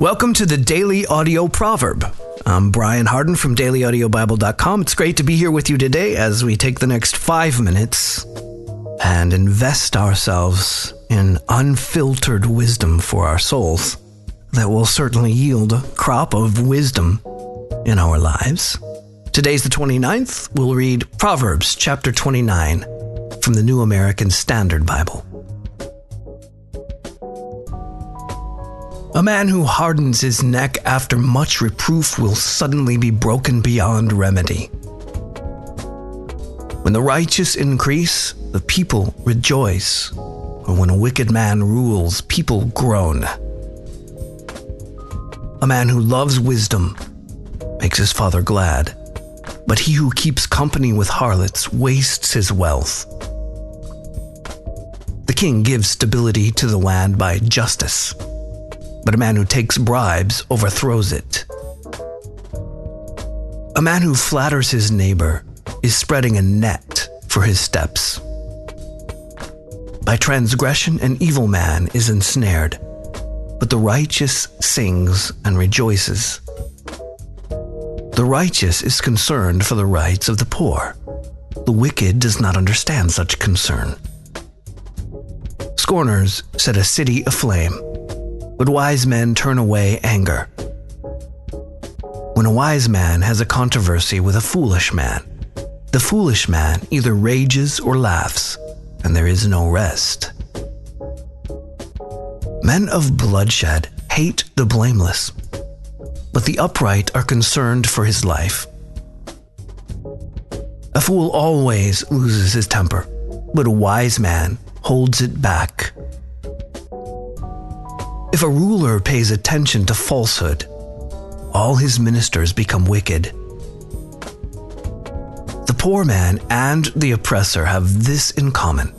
Welcome to the Daily Audio Proverb. I'm Brian Hardin from dailyaudiobible.com. It's great to be here with you today as we take the next five minutes and invest ourselves in unfiltered wisdom for our souls that will certainly yield a crop of wisdom in our lives. Today's the 29th. We'll read Proverbs chapter 29 from the New American Standard Bible. A man who hardens his neck after much reproof will suddenly be broken beyond remedy. When the righteous increase, the people rejoice. Or when a wicked man rules, people groan. A man who loves wisdom makes his father glad, but he who keeps company with harlots wastes his wealth. The king gives stability to the land by justice but a man who takes bribes overthrows it. A man who flatters his neighbor is spreading a net for his steps. By transgression, an evil man is ensnared, but the righteous sings and rejoices. The righteous is concerned for the rights of the poor. The wicked does not understand such concern. Scorners set a city aflame but wise men turn away anger. When a wise man has a controversy with a foolish man, the foolish man either rages or laughs, and there is no rest. Men of bloodshed hate the blameless, but the upright are concerned for his life. A fool always loses his temper, but a wise man holds it back. If a ruler pays attention to falsehood, all his ministers become wicked. The poor man and the oppressor have this in common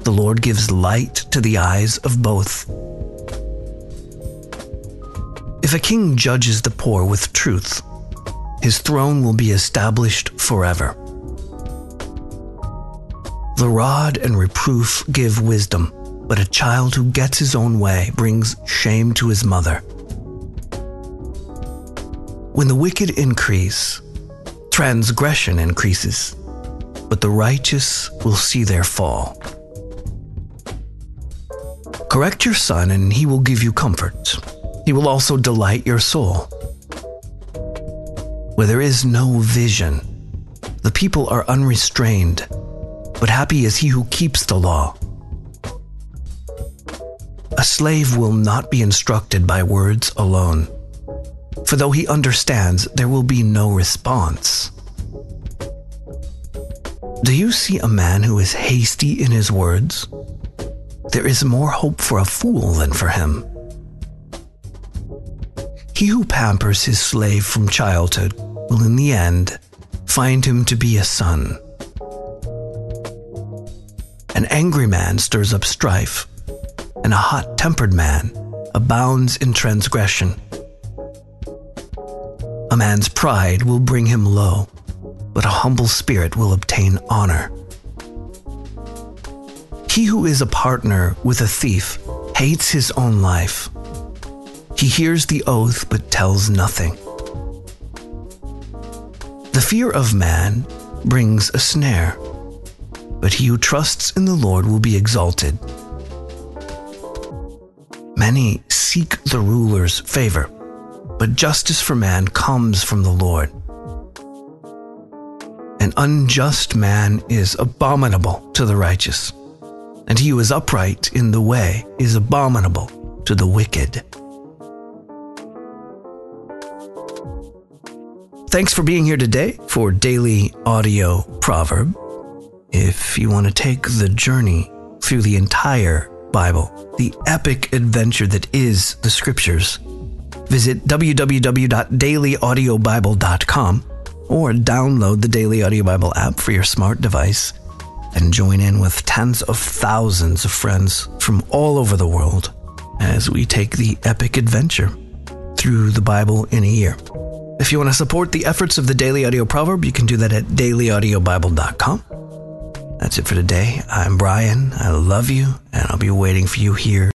the Lord gives light to the eyes of both. If a king judges the poor with truth, his throne will be established forever. The rod and reproof give wisdom but a child who gets his own way brings shame to his mother. When the wicked increase, transgression increases, but the righteous will see their fall. Correct your son, and he will give you comfort. He will also delight your soul. Where there is no vision, the people are unrestrained, but happy is he who keeps the law. A slave will not be instructed by words alone, for though he understands, there will be no response. Do you see a man who is hasty in his words? There is more hope for a fool than for him. He who pampers his slave from childhood will in the end find him to be a son. An angry man stirs up strife, and a hot tempered man abounds in transgression. A man's pride will bring him low, but a humble spirit will obtain honor. He who is a partner with a thief hates his own life. He hears the oath but tells nothing. The fear of man brings a snare, but he who trusts in the Lord will be exalted. Many seek the ruler's favor, but justice for man comes from the Lord. An unjust man is abominable to the righteous, and he who is upright in the way is abominable to the wicked. Thanks for being here today for Daily Audio Proverb. If you want to take the journey through the entire Bible, the epic adventure that is the Scriptures. Visit www.dailyaudiobible.com or download the Daily Audio Bible app for your smart device and join in with tens of thousands of friends from all over the world as we take the epic adventure through the Bible in a year. If you want to support the efforts of the Daily Audio Proverb, you can do that at dailyaudiobible.com. That's it for today. I'm Brian. I love you, and I'll be waiting for you here